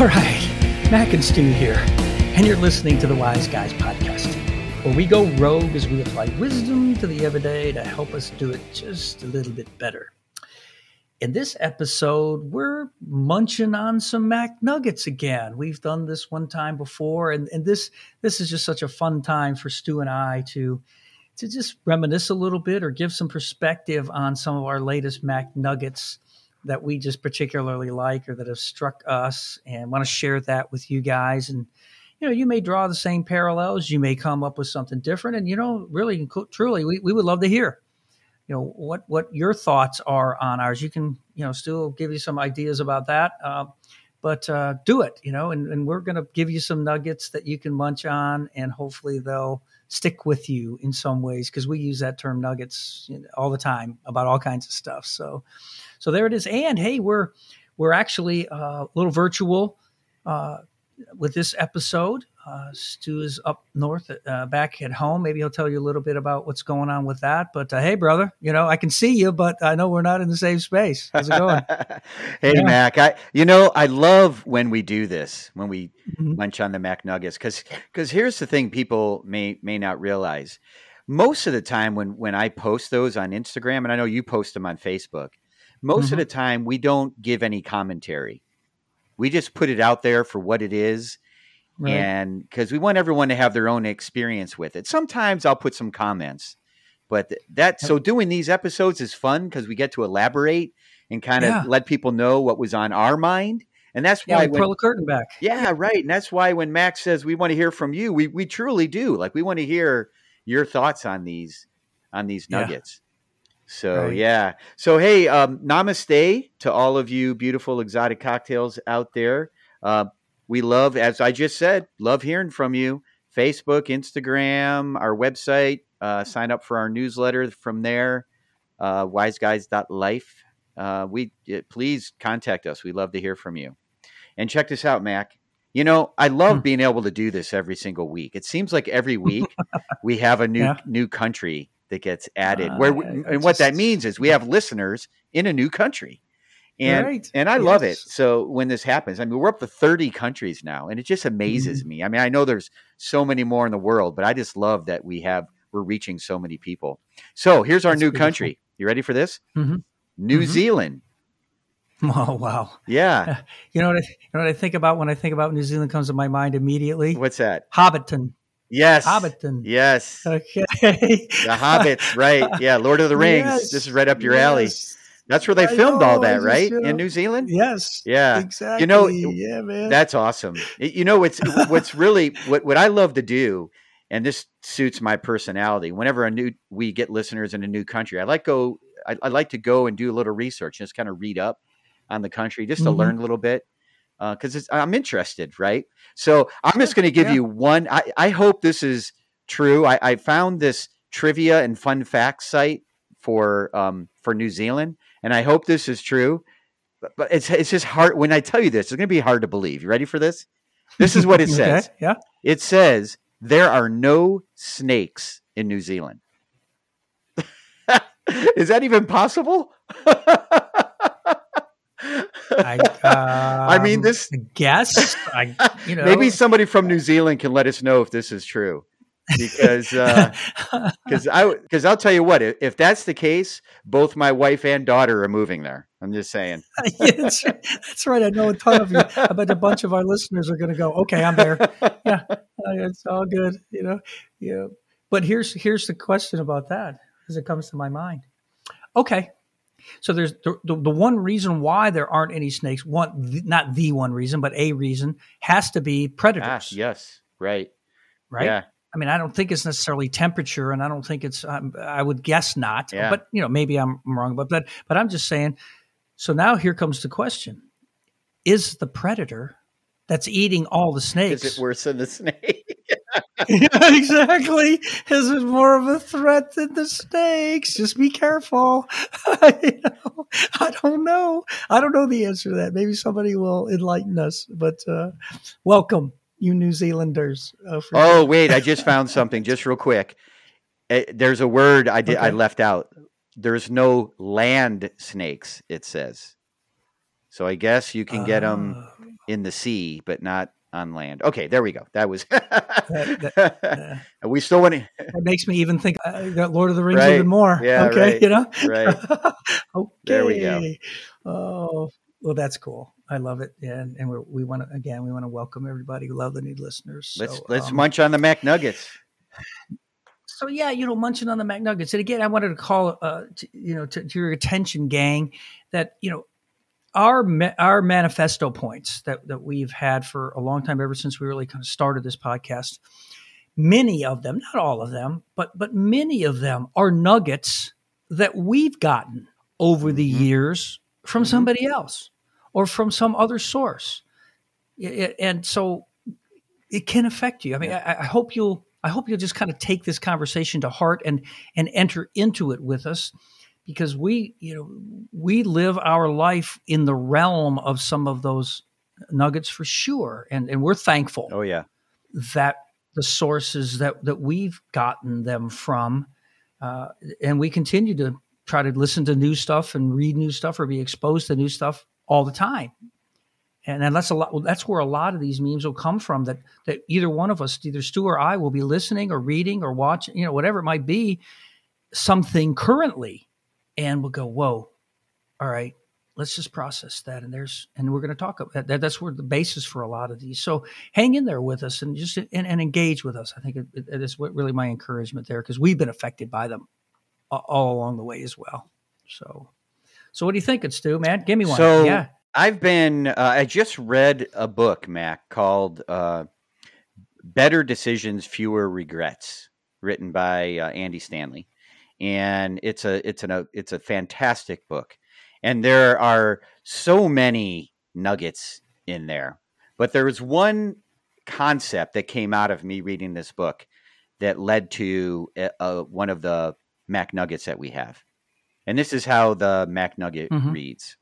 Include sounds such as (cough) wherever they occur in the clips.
All right, Mac and Stu here, and you're listening to the Wise Guys Podcast, where we go rogue as we apply wisdom to the everyday to help us do it just a little bit better. In this episode, we're munching on some Mac Nuggets again. We've done this one time before, and, and this this is just such a fun time for Stu and I to to just reminisce a little bit or give some perspective on some of our latest Mac Nuggets that we just particularly like or that have struck us and want to share that with you guys. And you know you may draw the same parallels you may come up with something different and you know really truly we, we would love to hear you know what what your thoughts are on ours. You can you know still give you some ideas about that uh, but uh, do it you know and, and we're going to give you some nuggets that you can munch on and hopefully they'll stick with you in some ways because we use that term nuggets all the time about all kinds of stuff so so there it is. And hey, we're we're actually uh, a little virtual uh, with this episode. Uh, Stu is up north, uh, back at home. Maybe he'll tell you a little bit about what's going on with that. But uh, hey, brother, you know I can see you, but I know we're not in the same space. How's it going? (laughs) hey, yeah. Mac. I, you know, I love when we do this, when we mm-hmm. munch on the Mac Nuggets, because because here's the thing: people may may not realize. Most of the time, when when I post those on Instagram, and I know you post them on Facebook, most mm-hmm. of the time we don't give any commentary. We just put it out there for what it is. Right. And because we want everyone to have their own experience with it. Sometimes I'll put some comments, but that so doing these episodes is fun because we get to elaborate and kind of yeah. let people know what was on our mind. And that's yeah, why when, pull the curtain back. Yeah, right. And that's why when Max says we want to hear from you, we we truly do. Like we want to hear your thoughts on these on these nuggets. So right. yeah. So hey, um, namaste to all of you beautiful exotic cocktails out there. Uh, we love, as I just said, love hearing from you. Facebook, Instagram, our website. Uh, sign up for our newsletter from there. Uh, wiseguys.life. Uh, we please contact us. We love to hear from you. And check this out, Mac. You know, I love hmm. being able to do this every single week. It seems like every week (laughs) we have a new yeah. new country that gets added. Uh, Where we, and just, what that means is we have listeners in a new country. And right. and I yes. love it. So when this happens, I mean we're up to 30 countries now and it just amazes mm-hmm. me. I mean, I know there's so many more in the world, but I just love that we have we're reaching so many people. So here's our That's new beautiful. country. You ready for this? Mm-hmm. New mm-hmm. Zealand. (laughs) Oh wow! Yeah, (laughs) you know what I, you know what I think about when I think about New Zealand comes to my mind immediately. What's that? Hobbiton. Yes. Hobbiton. Yes. (laughs) Okay. the Hobbits, right. Yeah. Lord of the Rings. Yes. This is right up your yes. alley. That's where they I filmed know, all that, right? You know, In New Zealand? Yes. Yeah. Exactly. You know, yeah, man. That's awesome. You know, it's what's really what, what I love to do, and this suits my personality. Whenever a new we get listeners in a new country, I like go I, I like to go and do a little research, just kind of read up on the country, just to mm-hmm. learn a little bit because uh, I'm interested, right? So I'm just going to give yeah. you one. I, I, hope this is true. I, I, found this trivia and fun facts site for um, for New Zealand, and I hope this is true. But, but it's it's just hard when I tell you this. It's going to be hard to believe. You ready for this? This is what it (laughs) says. Okay. Yeah. It says there are no snakes in New Zealand. (laughs) is that even possible? (laughs) I, um, I mean, this guess I, you know, maybe somebody from New Zealand can let us know if this is true, because because uh, (laughs) I because I'll tell you what, if, if, that's the case, both my wife and daughter are moving there. I'm just saying. (laughs) yeah, that's, right. that's, right. I know a ton of you. I bet a bunch of our listeners are going to go, "Okay, I'm there." Yeah, it's all good. You know, yeah. But here's here's the question about that as it comes to my mind. Okay, so there's the, the, the, one reason why there aren't any snakes. One, not the one reason, but a reason has to be predators. Ah, yes, right, right. Yeah. I mean, I don't think it's necessarily temperature, and I don't think it's. Um, I would guess not, yeah. but you know, maybe I'm wrong. But but but I'm just saying. So now here comes the question: Is the predator that's eating all the snakes. Is it worse than the snake? (laughs) yeah, exactly. Is it more of a threat than the snakes? Just be careful. (laughs) you know, I don't know. I don't know the answer to that. Maybe somebody will enlighten us. But uh, welcome, you New Zealanders. Uh, oh, wait! I just (laughs) found something. Just real quick. Uh, there's a word I did. Okay. I left out. There's no land snakes. It says. So I guess you can get them in the sea, but not on land. Okay, there we go. That was. that, that, (laughs) uh, we still want to. that makes me even think uh, Lord of the Rings right. even more. Yeah. Okay. Right. You know. Right. okay. (laughs) There we go. Oh well, that's cool. I love it. Yeah, and, and we want to again, we want to welcome everybody. We love the new listeners. Let's let's um, munch on the MacNuggets. (laughs) So yeah, you know, munching on the MacNuggets. And again, I wanted to call, uh, to, you know, to, to your attention, gang, that you know, our our manifesto points that that we've had for a long time, ever since we really kind of started this podcast. Many of them, not all of them, but but many of them are nuggets that we've gotten over the Mm-hmm. years from Mhm. somebody else or from some other source, I- I- and so it can affect you. I mean, I, I hope you'll I hope you'll just kind of take this conversation to heart and and enter into it with us because we you know we live our life in the realm of some of those nuggets for sure and and we're thankful Oh yeah. that the sources that that we've gotten them from uh, and we continue to try to listen to new stuff and read new stuff or be exposed to new stuff all the time. And, that's a lot that's where a lot of these memes will come from that that either one of us either stu or i will be listening or reading or watching you know whatever it might be something currently and we'll go whoa all right let's just process that and there's and we're going to talk about that that's where the basis for a lot of these. So hang in there with us and just and, and engage with us. I think it, it is what really my encouragement there because we've been affected by them all along the way as well. So so what do you thinking, stu? Man give me one. So yeah. I've been. Uh, I just read a book, Mac, called uh, "Better Decisions, Fewer Regrets," written by uh, Andy Stanley, and it's a it's an a, it's a fantastic book, and there are so many nuggets in there. But there was one concept that came out of me reading this book that led to uh, uh, one of the Mac Nuggets that we have, and this is how the Mac Nugget Mhm. reads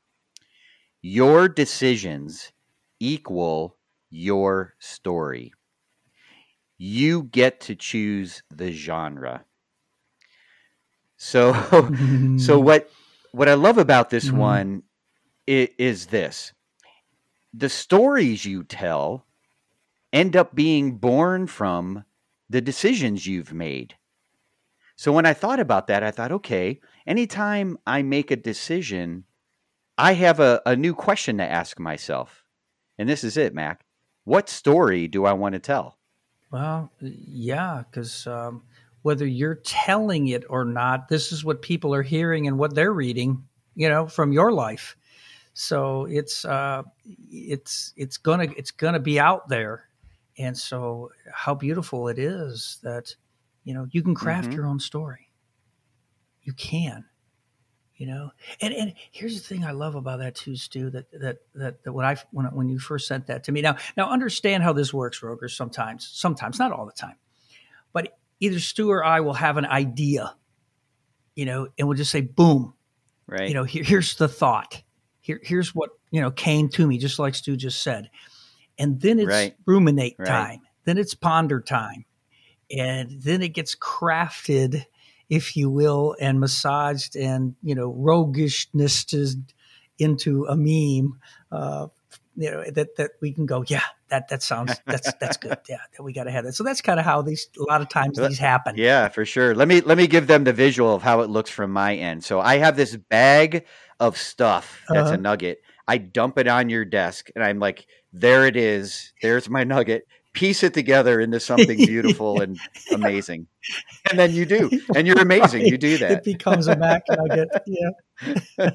your decisions equal your story. You get to choose the genre. So, (laughs) so what what I love about this Mhm. one is, is this: the stories you tell end up being born from the decisions you've made. So when I thought about that, I thought, okay, anytime I make a decision, I have a, a new question to ask myself. And this is it, Mac. What story do I want to tell? Well, yeah, because um, whether you're telling it or not, this is what people are hearing and what they're reading, you know, from your life. So it's uh, it's it's gonna it's gonna be out there, and so how beautiful it is that you know you can craft Mhm. your own story. You can, you know, and and here's the thing I love about that too, Stu. That that that, that when I when when you first sent that to me now now understand how this works, Roger. Sometimes, sometimes not all the time, but either Stu or I will have an idea, you know, and we'll just say, boom, Right? you know, here, here's the thought. Here, here's what you know came to me, just like Stu just said, and then it's Right. ruminate Right. time. Then it's ponder time, and then it gets crafted, if you will, and massaged and you know roguishness to, into a meme. Uh, you know that that we can go, yeah, that that sounds that's that's good. (laughs) Yeah, that we got to have that. So that's kind of how these a lot of times these happen. yeah, for sure. Let me let me give them the visual of how it looks from my end. So I have this bag of stuff that's Uh-huh. a nugget. I dump it on your desk, and I'm like, "There it is. There's my nugget. Piece it together into something (laughs) beautiful and amazing." And then you do, (laughs) and you're amazing. You do that. It becomes a Mac nugget. Yeah. (laughs)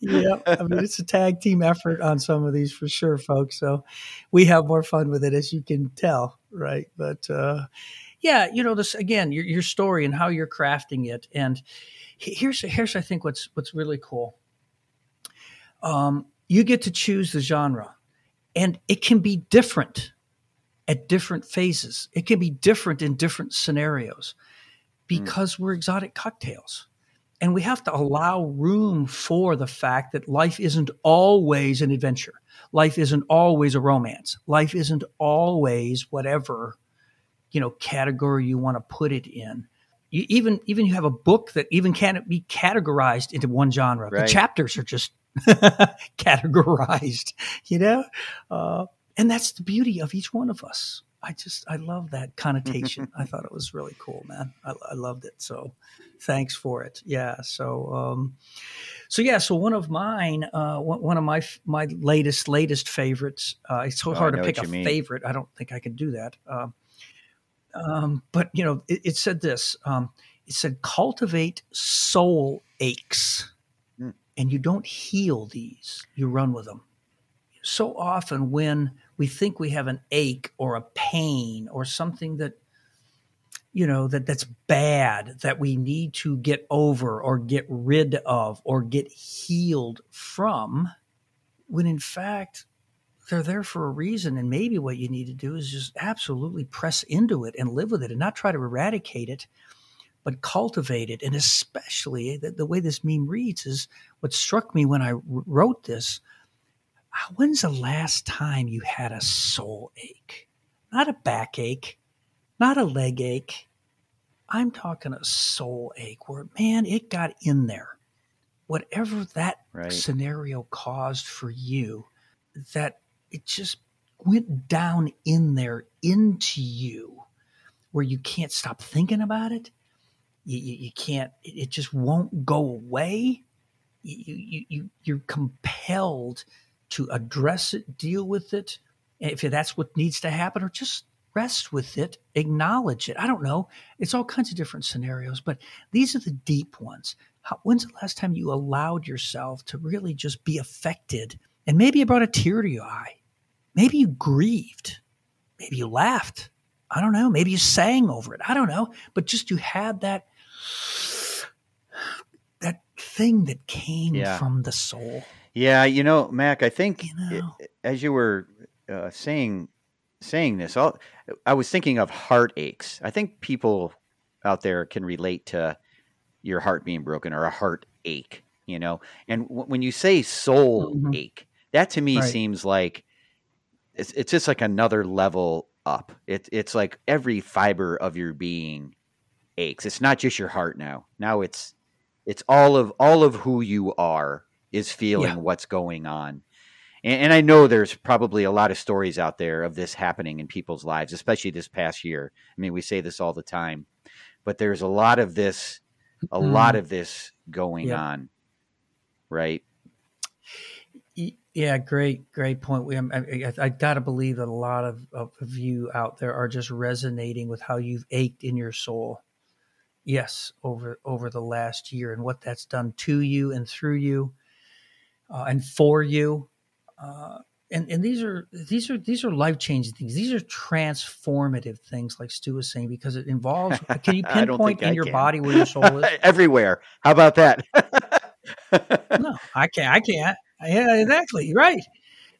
yeah. I mean, it's a tag team effort on some of these for sure, folks. So we have more fun with it, as you can tell, right? But uh, yeah, you know, this again, your, your story and how you're crafting it. And here's, here's, I think, what's, what's really cool. Um, you get to choose the genre, and it can be different at different phases. It can be different in different scenarios because we're exotic cocktails. And we have to allow room for the fact that life isn't always an adventure. Life isn't always a romance. Life isn't always whatever, you know, category you want to put it in. You even even you have a book that even can't be categorized into one genre. Right. The chapters are just (laughs) categorized, you know? Uh, and that's the beauty of each one of us. I just, I love that connotation. (laughs) I thought it was really cool, man. I, I loved it. So thanks for it. Yeah. So, um, so yeah, so one of mine, uh, one of my my latest latest favorites. Uh, it's so oh, hard to pick a mean. favorite. I don't think I can do that. Uh, um, but you know, it, it said this. Um, it said cultivate soul aches, mm. and you don't heal these. You run with them. So often, when we think we have an ache or a pain or something that you know that that's bad that we need to get over or get rid of or get healed from when in fact they're there for a reason. And maybe what you need to do is just absolutely press into it and live with it and not try to eradicate it but cultivate it. And especially the, the way this meme reads is what struck me when i wrote this Ah, when's the last time you had a soul ache not a backache not a leg ache. I'm talking a soul ache where, man, it got in there. Whatever that right. scenario caused for you, that it just went down in there into you where you can't stop thinking about it. You, you, you can't, it, it, just won't go away. You, you, you, you're compelled to address it, deal with it, if that's what needs to happen, or just rest with it, acknowledge it. I don't know. It's all kinds of different scenarios, but these are the deep ones. How, when's the last time you allowed yourself to really just be affected? And maybe it brought a tear to your eye. Maybe you grieved. Maybe you laughed. I don't know. Maybe you sang over it. I don't know. But just you had that that thing that came yeah. from the soul. Yeah, you know, Mac, I think you know? it, as you were uh, saying saying this, I was thinking of heartaches. I think people out there can relate to your heart being broken or a heart ache, you know. And w- when you say soul mm-hmm. ache, that to me right. seems like it's, it's just like another level up. It, it's like every fiber of your being aches. It's not just your heart now. Now it's it's all of all of who you are is feeling yeah. what's going on and, and, I know there's probably a lot of stories out there of this happening in people's lives, especially this past year. I mean, we say this all the time, but there's a lot of this, a mm. lot of this going yeah. on, right? Yeah, great, great point. We, I, I, I got to believe that a lot of, of you out there are just resonating with how you've ached in your soul. Yes, over over the last year and what that's done to you and through you, uh, and for you uh, and and these are these are these are life changing things. These are transformative things, like Stu was saying, because it involves. (laughs) Can you pinpoint in I your can. body where your soul is? (laughs) Everywhere. How about that? (laughs) no, I can't. I can't. Yeah, exactly. Right.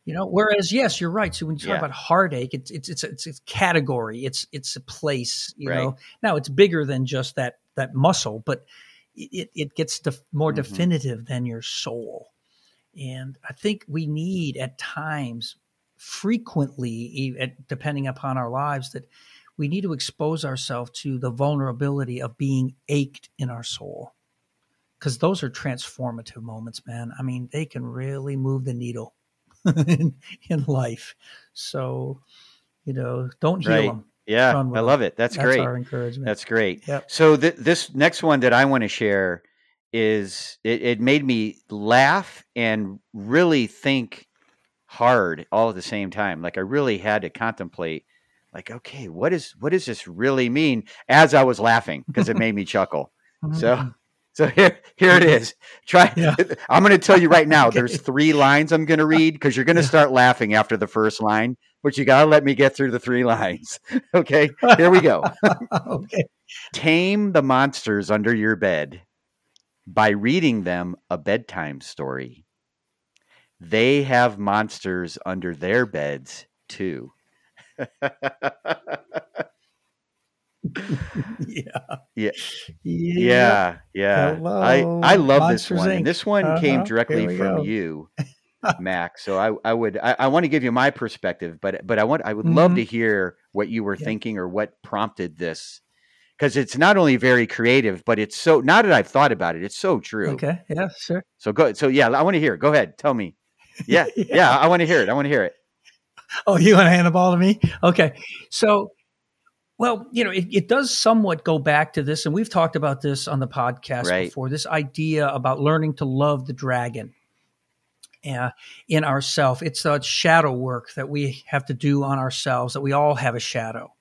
You know. Whereas, yes, you're right. So when you talk yeah. about heartache, it's it's it's it's a category. It's it's a place. You right. know. Now it's bigger than just that that muscle, but it it gets def- more mm-hmm. definitive than your soul. And I think we need at times, frequently, depending upon our lives, that we need to expose ourselves to the vulnerability of being ached in our soul. Because those are transformative moments, man. I mean, they can really move the needle (laughs) in, in life. So, you know, don't heal right. them. Yeah, I love it. That's, That's great. Our encouragement. That's great. Yep. So th- this next one that I want to share is it, it made me laugh and really think hard all at the same time. Like I really had to contemplate, like, okay, what is what does this really mean? As I was laughing because it made me chuckle. (laughs) So, mm-hmm. (laughs) so here here it is. (laughs) Try. Yeah. I'm going to tell you right now. okay. There's three lines I'm going to read because you're going to start laughing after the first line, but you got to let me get through the three lines. okay, here we go. okay. Tame the monsters under your bed by reading them a bedtime story. They have monsters under their beds too. (laughs) yeah. Yeah. Yeah. Yeah. Hello. I, I love Monsters this one. And this one uh-huh. came directly from go. you, (laughs) Mac. So I, I would I, I, want to give you my perspective, but but I want I would mm-hmm. love to hear what you were yeah. thinking or what prompted this because it's not only very creative, but it's so. Now that I've thought about it, it's so true. Okay. Yeah. Sure. So go. So yeah, I want to hear. It. Go ahead. Tell me. Yeah. (laughs) yeah. yeah. I want to hear it. I want to hear it. Oh, you want to hand the ball to me? Okay. So, well, you know, it, it does somewhat go back to this, and we've talked about this on the podcast right. before. This idea about learning to love the dragon uh, in ourself. It's a shadow work that we have to do on ourselves. That we all have a shadow,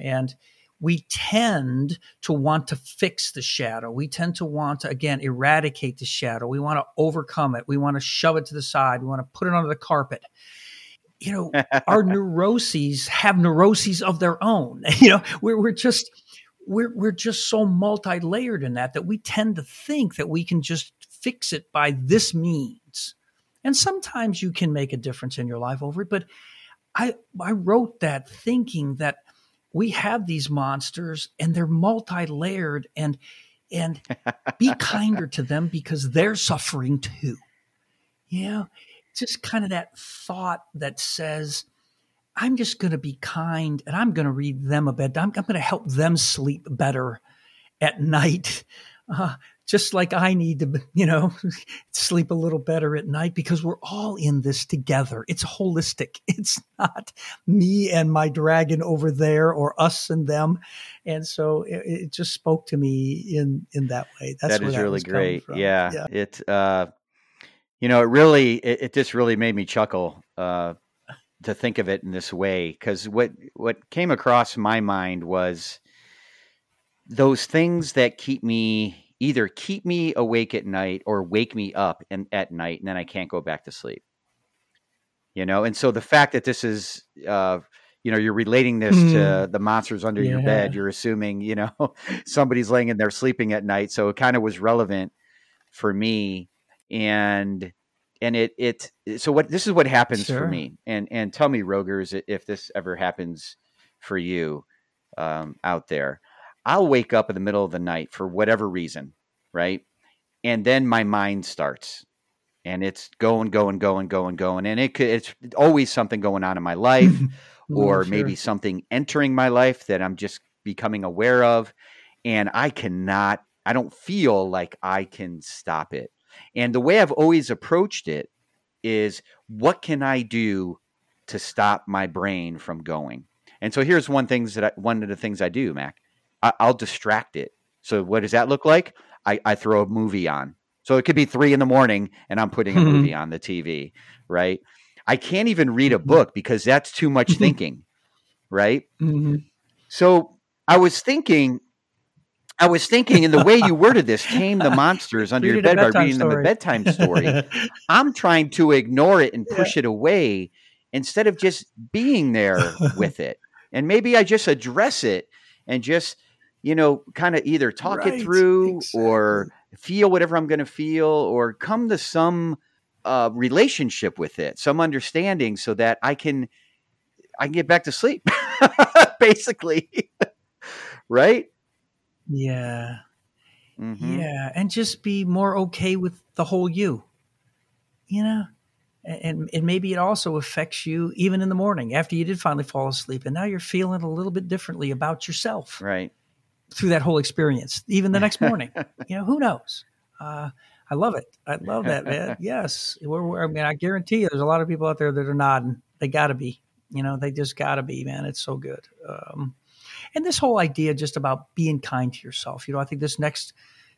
and we tend to want to fix the shadow. We tend to want to, again, eradicate the shadow. We want to overcome it. We want to shove it to the side. We want to put it under the carpet. You know, our (laughs) neuroses have neuroses of their own. (laughs) You know, we're, we're just, we're, we're just so multi layered in that that we tend to think that we can just fix it by this means. And sometimes you can make a difference in your life over it. But I, I wrote that thinking that we have these monsters and they're multi-layered and and be (laughs) kinder to them because they're suffering too. Yeah. Just kind of that thought that says, I'm just going to be kind and I'm going to read them a bed. I'm, I'm going to help them sleep better at night. (laughs) Uh, just like I need to, (laughs) you know, (laughs) sleep a little better at night because we're all in this together. It's holistic. (laughs) It's not me and my dragon over there or us and them. And so it, it just spoke to me in in that way. That's that is that really great. Yeah. yeah. It uh you know, it really it, it just really made me chuckle uh to think of it in this way because what what came across my mind was those things that keep me either keep me awake at night or wake me up and at night and then I can't go back to sleep. You know, and so the fact that this is uh you know, you're relating this mm. to the monsters under yeah. your bed, you're assuming, you know, (laughs) somebody's laying in there sleeping at night. So it kind of was relevant for me. And and it it so what this is what happens sure. for me. And and tell me, Rogers, if this ever happens for you um, out there. I'll wake up in the middle of the night for whatever reason, right? And then my mind starts and it's going, going, going, going, going. And it could, it's always something going on in my (laughs) life oh, or sure. maybe something entering my life that I'm just becoming aware of. And I cannot, I don't feel like I can stop it. And the way I've always approached it is what can I do to stop my brain from going? And so here's one things that I, one of the things I do, Mac. I, will distract it. So what does that look like? I, I throw a movie on. So it could be three in the morning and I'm putting a mm-hmm. movie on the TV, right? I can't even read a book because that's too much mm-hmm. thinking, right? Mm-hmm. So I was thinking, I was thinking in the way you worded this, tame the monsters under your bed by reading story. them a bedtime (laughs) story. I'm trying to ignore it and push yeah. it away instead of just being there (laughs) with it. And maybe I just address it and just you know, kind of either talk right, it through exactly. or feel whatever I'm going to feel or come to some uh, relationship with it, some understanding so that I can I can get back to sleep (laughs) basically. (laughs) right? Yeah. Mm-hmm. Yeah, and just be more okay with the whole you. You know, and, and maybe it also affects you even in the morning after you did finally fall asleep and now you're feeling a little bit differently about yourself right through that whole experience, even the next morning. (laughs) you know, who knows? Uh, I love it. I love that, man. (laughs) Yes. We're, we're, I mean, I guarantee you there's a lot of people out there that are nodding. They got to be. You know, they just got to be, man. It's so good. Um, and this whole idea just about being kind to yourself. You know, I think this next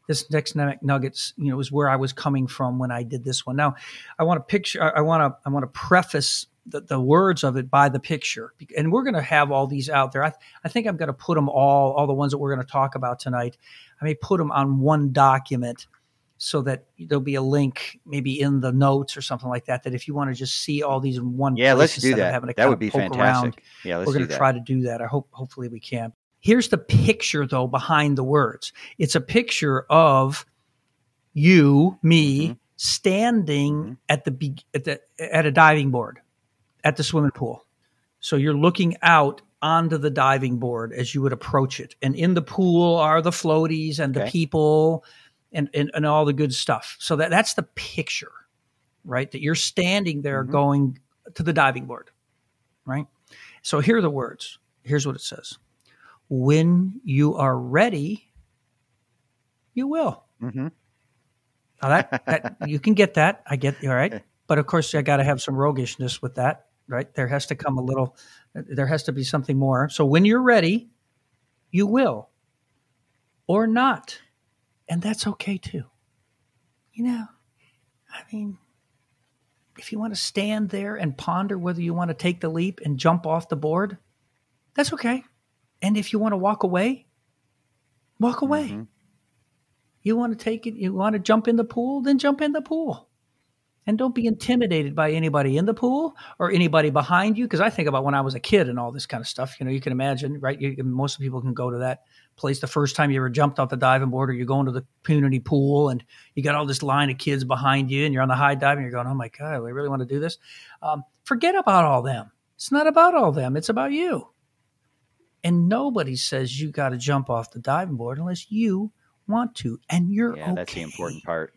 this next nuggets you know is where i was coming from when i did this one now i want to picture i want to i want to preface the, the words of it by the picture. And we're going to have all these out there. I, I think I'm going to put them all, all the ones that we're going to talk about tonight. I may put them on one document so that there'll be a link maybe in the notes or something like that. That if you want to just see all these in one yeah, let's do that. that would be fantastic. Around, yeah, we're going to try to do that. I hope hopefully we can. Here's the picture though behind the words. It's a picture of you, me, mm-hmm. standing mm-hmm. at the at the at a diving board at the swimming pool. So you're looking out onto the diving board as you would approach it. And in the pool are the floaties and okay. the people and, and, and, all the good stuff. So that, that's the picture, right? That you're standing there mm-hmm. going to the diving board, right? So here are the words. Here's what it says when you are ready, you will. Mm-hmm. Now that, that (laughs) you can get that. I get all right. But of course I gotta have some roguishness with that, right? There has to come a little there has to be something more. So when you're ready, you will. Or not. And that's okay too. You know, I mean, if you want to stand there and ponder whether you want to take the leap and jump off the board, that's okay. And if you want to walk away, walk away. Mm-hmm. You want to take it, you want to jump in the pool, then jump in the pool. And don't be intimidated by anybody in the pool or anybody behind you. Because I think about when I was a kid and all this kind of stuff. You know, you can imagine, right? You, most people can go to that place the first time you ever jumped off the diving board or you're going to the community pool and you got all this line of kids behind you and you're on the high dive and you're going, oh my God, I really want to do this? Um, forget about all them. It's not about all them. It's about you. And nobody says you got to jump off the diving board unless you want to. And you're yeah, okay. That's the important part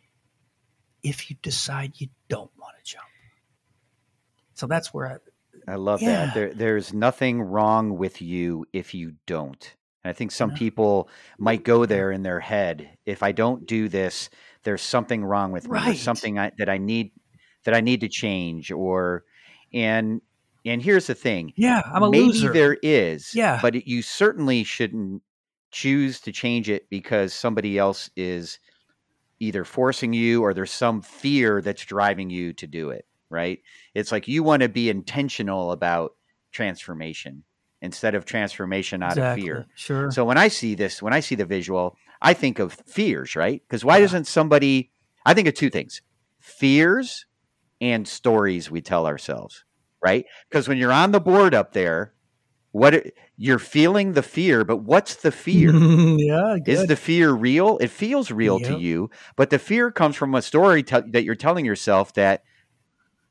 if you decide you don't want to jump. So that's where I, I love yeah. that. There, there's nothing wrong with you if you don't. And I think some people might go there in their head. If I don't do this, there's something wrong with me. Right. There's something I, that I need that I need to change. Or and and here's the thing. Yeah, I'm a maybe loser. there is. Yeah, but it, you certainly shouldn't choose to change it because somebody else is either forcing you or there's some fear that's driving you to do it, right? It's like you want to be intentional about transformation instead of transformation out exactly. of fear. Sure. So when I see this, when I see the visual, I think of fears, right? Because why yeah. doesn't somebody I think of two things. Fears and stories we tell ourselves, right? Because when you're on the board up there, what you're feeling the fear, but what's the fear? (laughs) yeah, good. is the fear real? It feels real yep. to you, but the fear comes from a story te- that you're telling yourself. That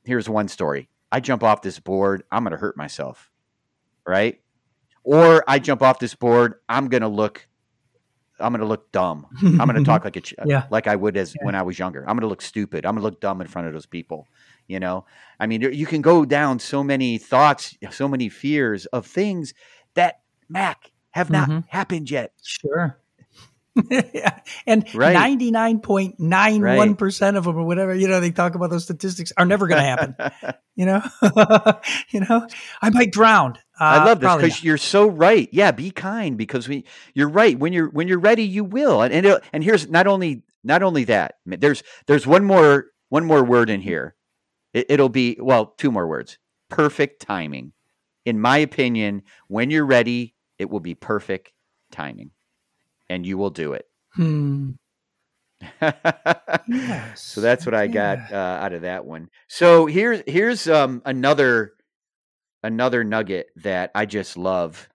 here's one story: I jump off this board, I'm going to hurt myself, right? Or I jump off this board, I'm going to look, I'm going to look dumb. I'm going (laughs) to talk like a, yeah. like I would as yeah. when I was younger. I'm going to look stupid. I'm going to look dumb in front of those people. You know, I mean, you can go down so many thoughts, so many fears of things that Mac have not mm-hmm. happened yet. Sure. (laughs) yeah. And ninety nine point nine one percent of them, or whatever, you know, they talk about those statistics are never going to happen. (laughs) you know, (laughs) you know, I might drown. Uh, I love this because you're so right. Yeah, be kind because we. You're right. When you're when you're ready, you will. And and, and here's not only not only that. There's there's one more one more word in here it, will be, well, two more words perfect timing. In my opinion, when you're ready, it will be perfect timing and you will do it. Hmm. yes. (laughs) So that's what I yeah. got uh, out of that one. So here's here's um, another another nugget that I just love,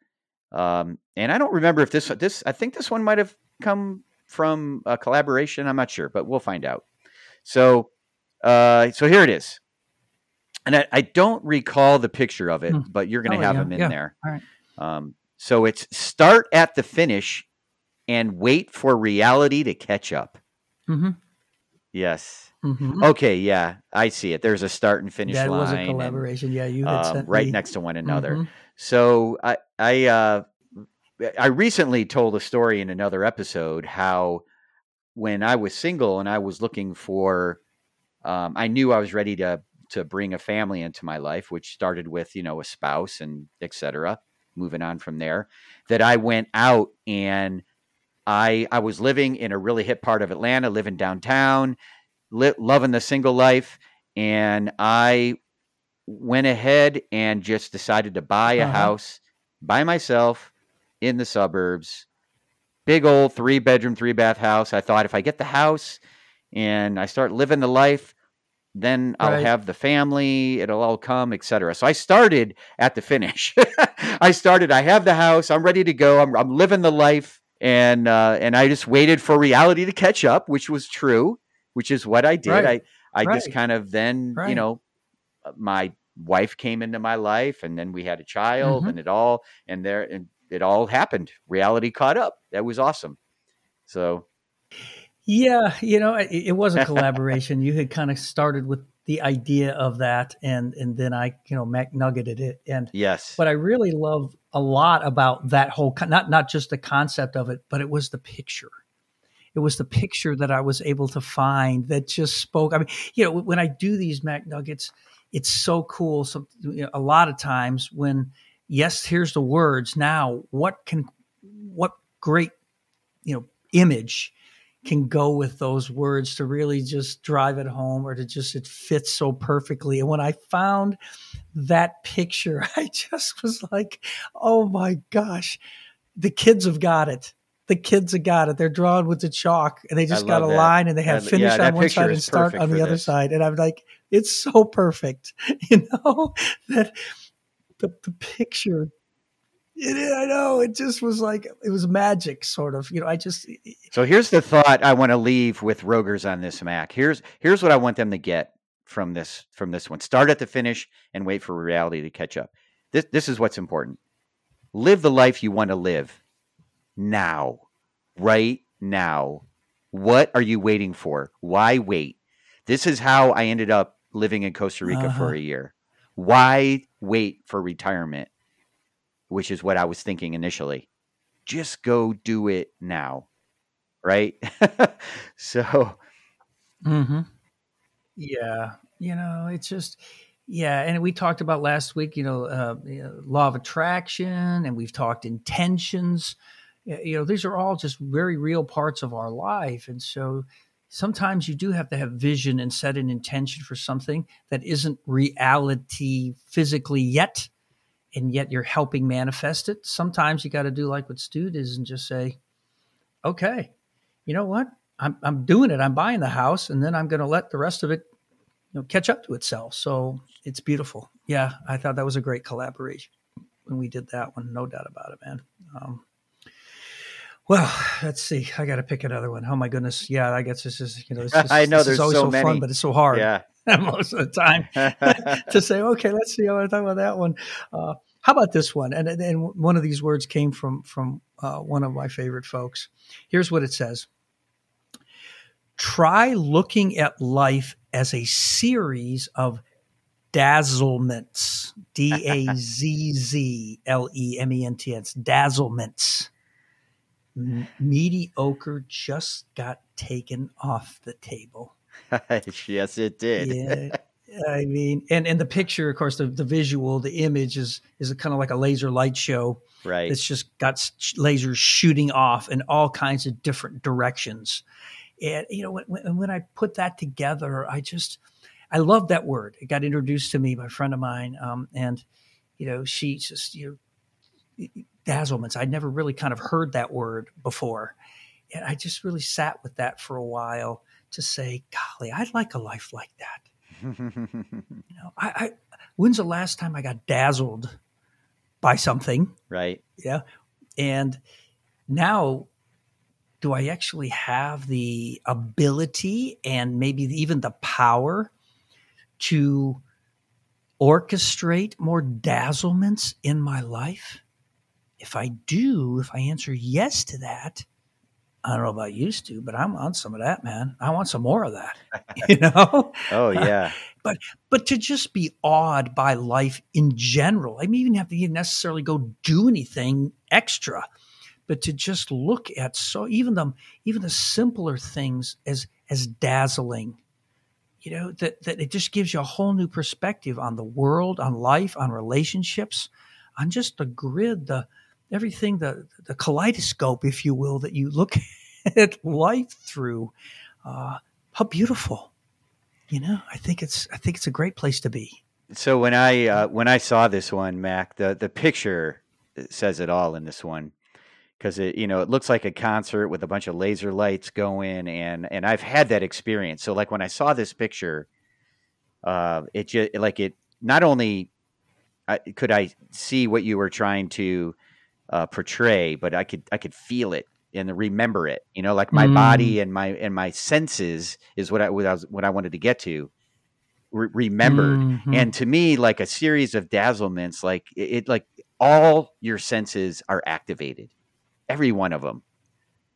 um, and I don't remember if this this I think this one might have come from a collaboration. I'm not sure, but we'll find out. So uh, so here it is and I, I, don't recall the picture of it, hmm. but you're going to oh, have yeah, them in yeah. there. All right. Um, so it's start at the finish and wait for reality to catch up. Mm-hmm. Yes. Mm-hmm. Okay. Yeah, I see it. There's a start and finish that line. was a collaboration. And, yeah, you um, right me. next to one another. Mm-hmm. So I I uh, I recently told a story in another episode how when I was single and I was looking for, um, I knew I was ready to to bring a family into my life, which started with, you know, a spouse and etc. Moving on from there, that I went out and I I was living in a really hip part of Atlanta, living downtown, li- loving the single life, and I went ahead and just decided to buy a uh-huh. house by myself in the suburbs. Big old three bedroom, three bath house. I thought if I get the house and I start living the life, then I'll right. have the family, it'll all come, etc. So I started at the finish. (laughs) I started, I have the house, I'm ready to go, I'm, I'm living the life, and uh, and I just waited for reality to catch up, which was true, which is what I did. Right. I I right. just kind of then, you know, uh, my wife came into my life, and then we had a child, mm-hmm. and it all and there and it all happened. Reality caught up. That was awesome. So yeah, you know, it, it was a (laughs) collaboration. you had kind of started with the idea of that, and and then I, you know, Mac nuggeted it, and yes. But I really love a lot about that whole not not just the concept of it, but it was the picture. It was the picture that I was able to find that just spoke. I mean, you know, when I do these Mac Nuggets, it's so cool. So you know, a lot of times when yes, here's the words. Now, what can what great you know image can go with those words to really just drive it home or to just it fits so perfectly. And when i found that picture (laughs) i just was like oh my gosh the kids have got it. The kids have got it. They're drawn with the chalk and they just got a that. line and they have finish yeah, on one side and start on the other this. side. And i'm like it's so perfect. (laughs) You know? (laughs) That the, the picture it, I know. It just was like it was magic, sort of. You know, I just. So here's the thought I want to leave with Rogers on this Mac. Here's here's what I want them to get from this from this one. Start at the finish and wait for reality to catch up. This this is what's important. Live the life you want to live now, right now. What are you waiting for? Why wait? This is how I ended up living in Costa Rica uh-huh. for a year. Why wait for retirement? Which is what I was thinking initially. Just go do it now. Right? (laughs) so mm-hmm. Yeah. You know, it's just yeah, and we talked about last week, you know, uh, you know, law of attraction, and we've talked intentions. You know, these are all just very real parts of our life, and so sometimes you do have to have vision and set an intention for something that isn't reality physically yet, and yet you're helping manifest it. Sometimes you got to do like what Stu does and just say, okay, you know what? I'm, I'm doing it. I'm buying the house and then I'm going to let the rest of it you know, catch up to itself. So it's beautiful. Yeah. I thought that was a great collaboration when we did that one. No doubt about it, man. Um, well, let's see. I got to pick another one. Oh my goodness. Yeah, I guess this is, you know, just, (laughs) I know there's always so, so many. fun, but it's so hard. Yeah. (laughs) most of the time to say, okay, let's see. how I talk about that one. Uh, how about this one? And, and one of these words came from from uh, one of my favorite folks. Here's what it says: Try looking at life as a series of dazzlements. D A Z Z L E M E N T S. Dazzlements. mediocre just got taken off the table. (laughs) yes, it did. yeah. (laughs) I mean, and and the picture, of course, the, the visual, the image is is kind of like a laser light show. Right. It's just got lasers shooting off in all kinds of different directions. And you know, when, when I put that together, I just I love that word. It got introduced to me by a friend of mine, um, and you know, she just you know, dazzlements. I'd never really kind of heard that word before, and I just really sat with that for a while to say, golly, I'd like a life like that. (laughs) you know, I, I, when's the last time I got dazzled by something? Right. Yeah. And now, do I actually have the ability and maybe even the power to orchestrate more dazzlements in my life? If I do, if I answer yes to that, I don't know about used to, but I'm on some of that, man. I want some more of that. (laughs) You know? oh (laughs) yeah. but but to just be awed by life in general. I mean, even have to necessarily go do anything extra, but to just look at so even the even the simpler things as as dazzling. You know that that it just gives you a whole new perspective on the world, on life, on relationships, on just the grid, the everything the the kaleidoscope, if you will, that you look (laughs) at life through. Uh, how beautiful! You know, I think it's I think it's a great place to be. So when I uh, when I saw this one, Mac, the the picture says it all in this one because it you know it looks like a concert with a bunch of laser lights going and and I've had that experience. So like when I saw this picture, uh, it just like it not only I, could I see what you were trying to uh, portray, but I could I could feel it and remember it. You know, like my mm. body and my and my senses is what I, what I was what I wanted to get to. Re- remembered, mm-hmm. and to me, like a series of dazzlements, like it, it, like all your senses are activated, every one of them.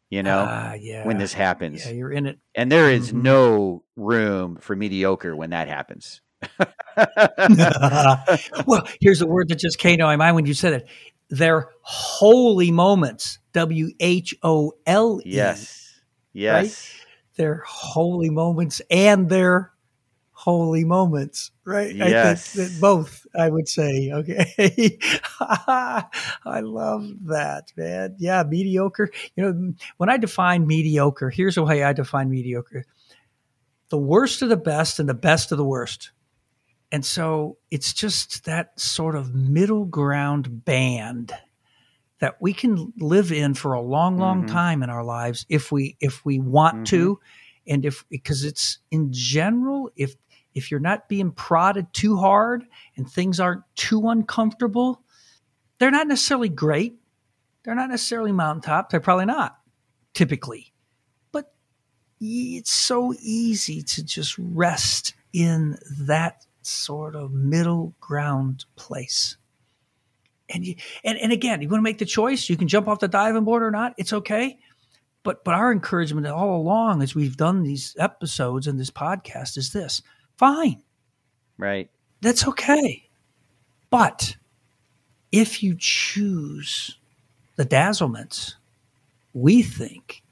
You know, uh, yeah. when this happens, yeah, you're in it, and there is mm-hmm. no room for mediocre when that happens. (laughs) (laughs) well, here's a word that just came to my mind when you said it their holy moments. W H O L E. Yes. Yes. Right? Their holy moments and their holy moments, right? Yes. I think both, I would say. Okay. (laughs) I love that, man. Yeah, mediocre. You know, when I define mediocre, here's the way I define mediocre the worst of the best and the best of the worst. And so it's just that sort of middle ground band that we can live in for a long, long mm-hmm. time in our lives if we if we want mm-hmm. to, and if because it's in general if if you're not being prodded too hard and things aren't too uncomfortable, they're not necessarily great. They're not necessarily mountaintop. They're probably not typically, but it's so easy to just rest in that sort of middle ground place. And you, and, and again, you want to make the choice. You can jump off the diving board or not. It's okay. But but our encouragement all along, as we've done these episodes and this podcast, is this: fine, right? That's okay. But if you choose the dazzlements, we think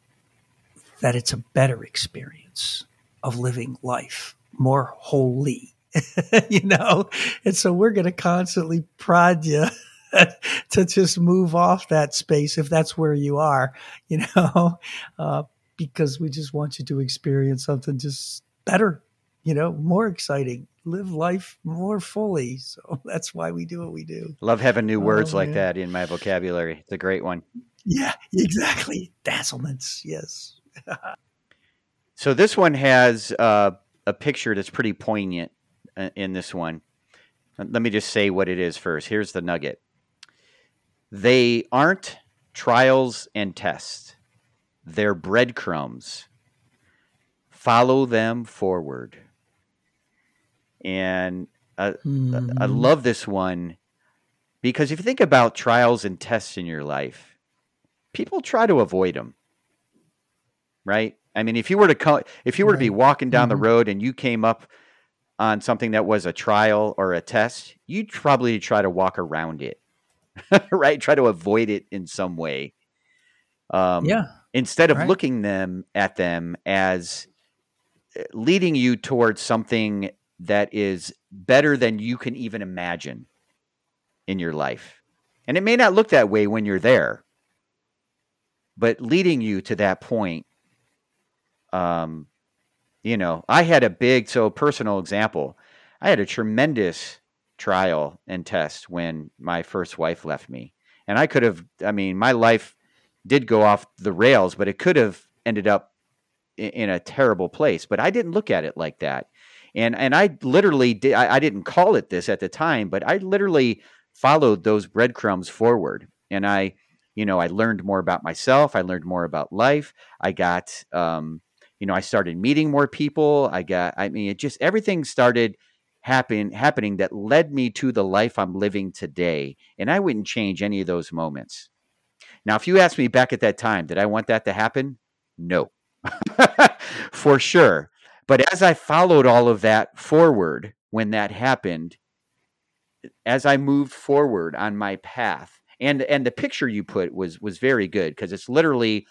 that it's a better experience of living life more wholly (laughs) you know? And so we're going to constantly prod you (laughs) to just move off that space if that's where you are, (laughs) you know, uh, because we just want you to experience something just better, you know, more exciting, live life more fully. So that's why we do what we do. Love having new words oh, like that in my vocabulary. It's a great one. Yeah, exactly. Dazzlements. Yes. so this one has uh, a picture that's pretty poignant in this one. Let me just say what it is first. Here's the nugget they aren't trials and tests, they're breadcrumbs. Follow them forward. And I, mm. I love this one because if you think about trials and tests in your life, people try to avoid them, right? I mean, if you were to co- if you were right. to be walking down mm-hmm. the road and you came up on something that was a trial or a test, you'd probably try to walk around it, (laughs) right? Try to avoid it in some way. Um, yeah. Instead of right. looking them at them as eh, leading you towards something that is better than you can even imagine in your life. And it may not look that way when you're there, but leading you to that point um, you know, I had a big, so personal example. I had a tremendous trial and test when my first wife left me. And I could have, I mean, my life did go off the rails, but it could have ended up in, a terrible place. But I didn't look at it like that. And, and I literally did, I, I didn't call it this at the time, but I literally followed those breadcrumbs forward. And I, you know, I learned more about myself. I learned more about life. I got, um, you know, I started meeting more people. I got, I mean, it just everything started happen happening that led me to the life I'm living today. And I wouldn't change any of those moments. Now, if you asked me back at that time, did I want that to happen? No, (laughs) for sure. But as I followed all of that forward when that happened, as I moved forward on my path, and and the picture you put was was very good because it's literally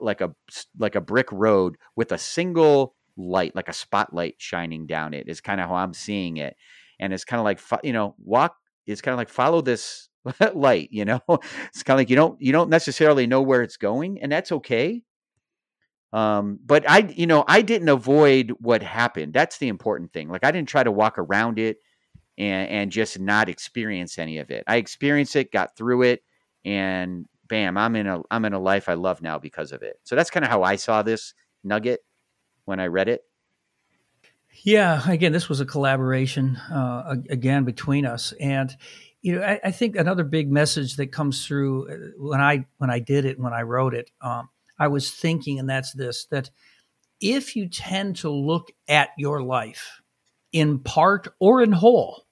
like a like a brick road with a single light, like a spotlight shining down it. Is kind of how I'm seeing it, and it's kind of like you know walk. It's kind of like follow this (laughs) light. You know, (laughs) it's kind of like you don't you don't necessarily know where it's going, and that's okay. Um, but I, you know, I didn't avoid what happened. That's the important thing. Like I didn't try to walk around it and and just not experience any of it. I experienced it, got through it, and bam, I'm in a I'm in a life I love now because of it. So that's kind of how I saw this nugget when I read it. Yeah, again, this was a collaboration uh, again between us, and you know, I, I, think another big message that comes through uh, when I when I did it when I wrote it, um, I was thinking, and that's this: that if you tend to look at your life in part or in whole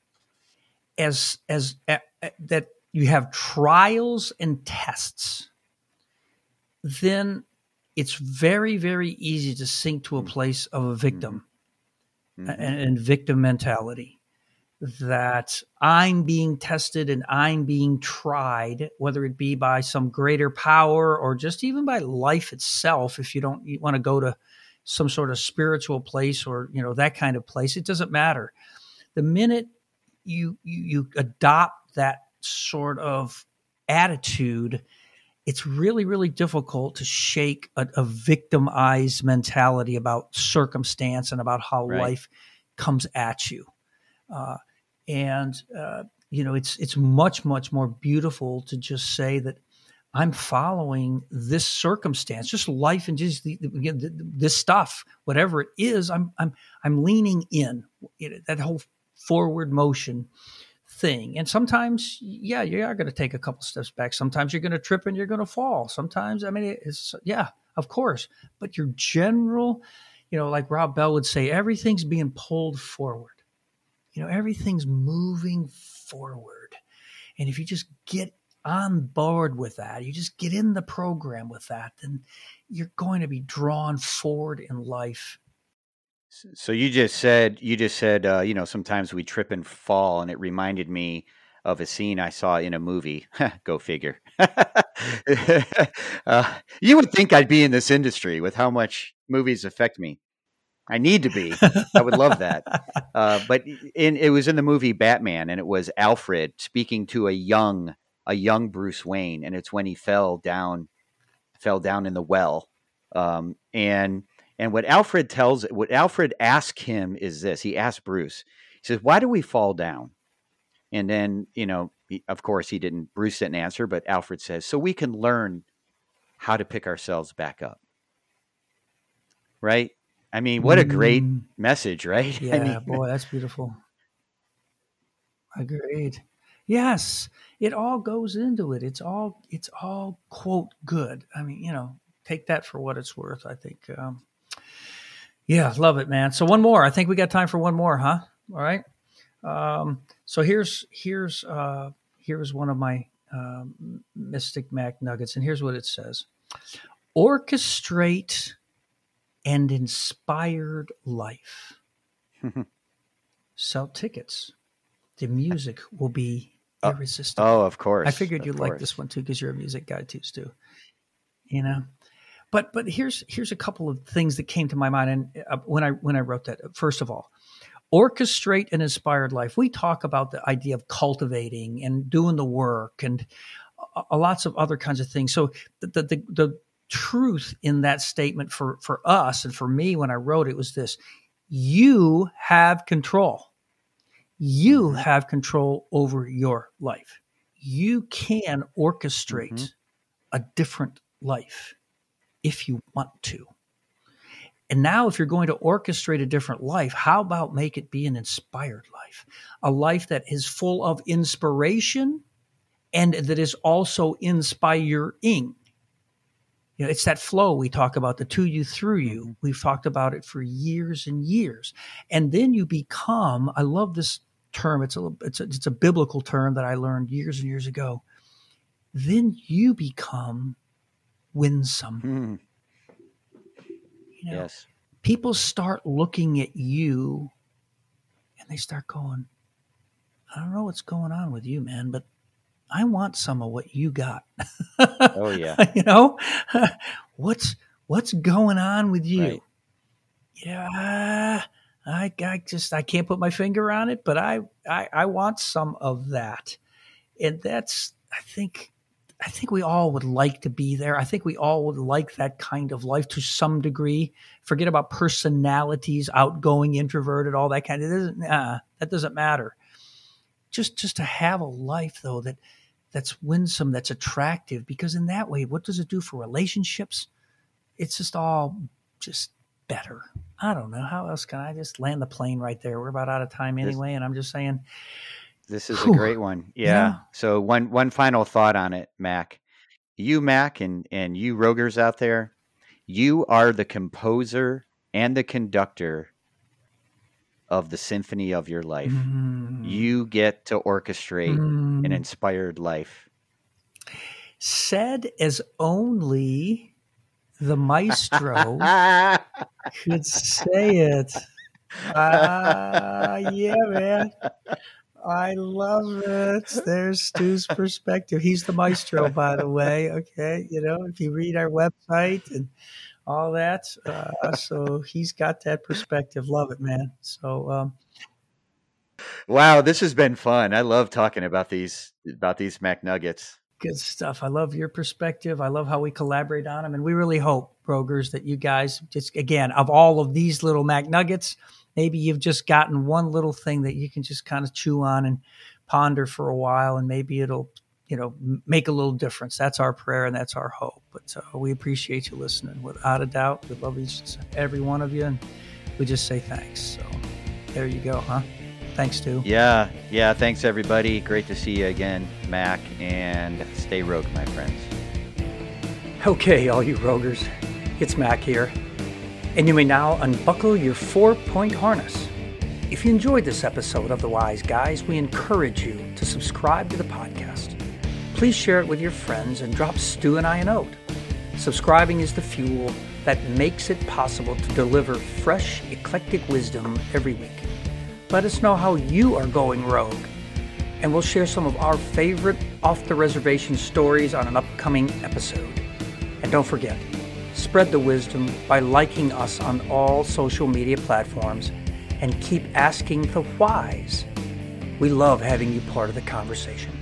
as as that you have trials and tests, then it's very, very easy to sink to a mm. place of a victim mm-hmm. and, and, victim mentality. that I'm being tested and I'm being tried, whether it be by some greater power or just even by life itself. If you don't you want to go to some sort of spiritual place or you know that kind of place, it doesn't matter. The minute you you, you adopt that sort of attitude, it's really really difficult to shake a, a victimized mentality about circumstance and about how right. life comes at you. Uh, and uh, you know it's it's much much more beautiful to just say that I'm following this circumstance, just life and just the, the, this stuff, whatever it is. I'm I'm I'm leaning in that whole forward motion thing. And sometimes, yeah, you are going to take a couple steps back. Sometimes you're going to trip and you're going to fall. Sometimes, I mean, it's yeah, of course. But your general, you know, like Rob Bell would say, everything's being pulled forward you know, everything's moving forward. And if you just get on board with that, you just get in the program with that, then you're going to be drawn forward in life. So you just said you just said uh, you know sometimes we trip and fall, and it reminded me of a scene I saw in a movie. (laughs) Go figure. (laughs) uh, you would think I'd be in this industry with how much movies affect me. I need to be. I would love that. Uh, but in, it was in the movie Batman, and it was Alfred speaking to a young a young Bruce Wayne, and it's when he fell down fell down in the well. Um, and and what Alfred tells what Alfred asks him is this: he asks Bruce, he says, "Why do we fall down?" And then you know, he, of course, he didn't. Bruce didn't answer, but Alfred says, "So we can learn how to pick ourselves back up." Right? I mean, what a great mm. message, right? (laughs) Yeah, I mean, boy, that's beautiful. Agreed. Yes, it all goes into it. It's all it's all quote good. I mean, you know, take that for what it's worth. I think. Um, yeah, love it, man. So one more. I think we got time for one more, huh? All right. Um, so here's here's uh, here's one of my um, Mystic MacNuggets, and here's what it says: Orchestrate and inspired life. (laughs) Sell tickets. The music will be oh, irresistible. Oh, of course. I figured you'd like this one too because you're a music guy too, Stu. You know, but but here's here's a couple of things that came to my mind and uh, when I when I wrote that. First of all, orchestrate an inspired life. We talk about the idea of cultivating and doing the work and uh, lots of other kinds of things. So the the, the, the truth in that statement for, for us and for me when I wrote it was this you have control. You mm-hmm. have control over your life. You can orchestrate mm-hmm. a different life if you want to. And now, if you're going to orchestrate a different life, how about make it be an inspired life? A life that is full of inspiration and that is also inspiring you know, it's that flow we talk about, the to you through you. Mm-hmm. We've talked about it for years and years. And then you become, I love this term. It's a, it's a, it's a biblical term that I learned years and years ago. Then you become winsome. Mm. You know, yes. People start looking at you and they start going, I don't know what's going on with you, man, but I want some of what you got. oh yeah. (laughs) you know, (laughs) what's what's going on with you? Right. Yeah, I, I just I can't put my finger on it, but I, I I want some of that, and that's I think I think we all would like to be there. I think we all would like that kind of life to some degree. Forget about personalities, outgoing, introverted, all that kind of. It doesn't, uh, that doesn't matter. Just just to have a life though that that's winsome, that's attractive, because in that way, what does it do for relationships? It's just all just better. I don't know. How else can I just land the plane right there? We're about out of time anyway, and I'm just saying. This is whew, a great one. Yeah. yeah. So one one final thought on it, Mac. You, Mac, and and you Roguers out there, you are the composer and the conductor of the symphony of your life. Mm. You get to orchestrate mm. an inspired life. Said as only the maestro (laughs) could say it. uh, yeah, man. I love it. There's Stu's perspective. He's the maestro, by the way. Okay, you know, if you read our website and all that, uh, so he's got that perspective. Love it, man. So, um, wow, this has been fun. I love talking about these about these MacNuggets. Good stuff. I love your perspective. I love how we collaborate on them, and we really hope, Roguers, that you guys just again of all of these little MacNuggets maybe you've just gotten one little thing that you can just kind of chew on and ponder for a while and maybe it'll you know make a little difference. That's our prayer and that's our hope but uh, we appreciate you listening. Without a doubt we love each every one of you and we just say thanks so there you go huh? Thanks too yeah yeah thanks everybody. Great to see you again mac and stay rogue my friends. Okay all you roguers. It's mac here and you may now unbuckle your four point harness. If you enjoyed this episode of The Wise Guys, we encourage you to subscribe to the podcast. Please share it with your friends and drop Stu and I a note. Subscribing is the fuel that makes it possible to deliver fresh, eclectic wisdom every week. Let us know how you are going rogue, and we'll share some of our favorite off the reservation stories on an upcoming episode. And don't forget, Spread the wisdom by liking us on all social media platforms and keep asking the whys. We love having you part of the conversation.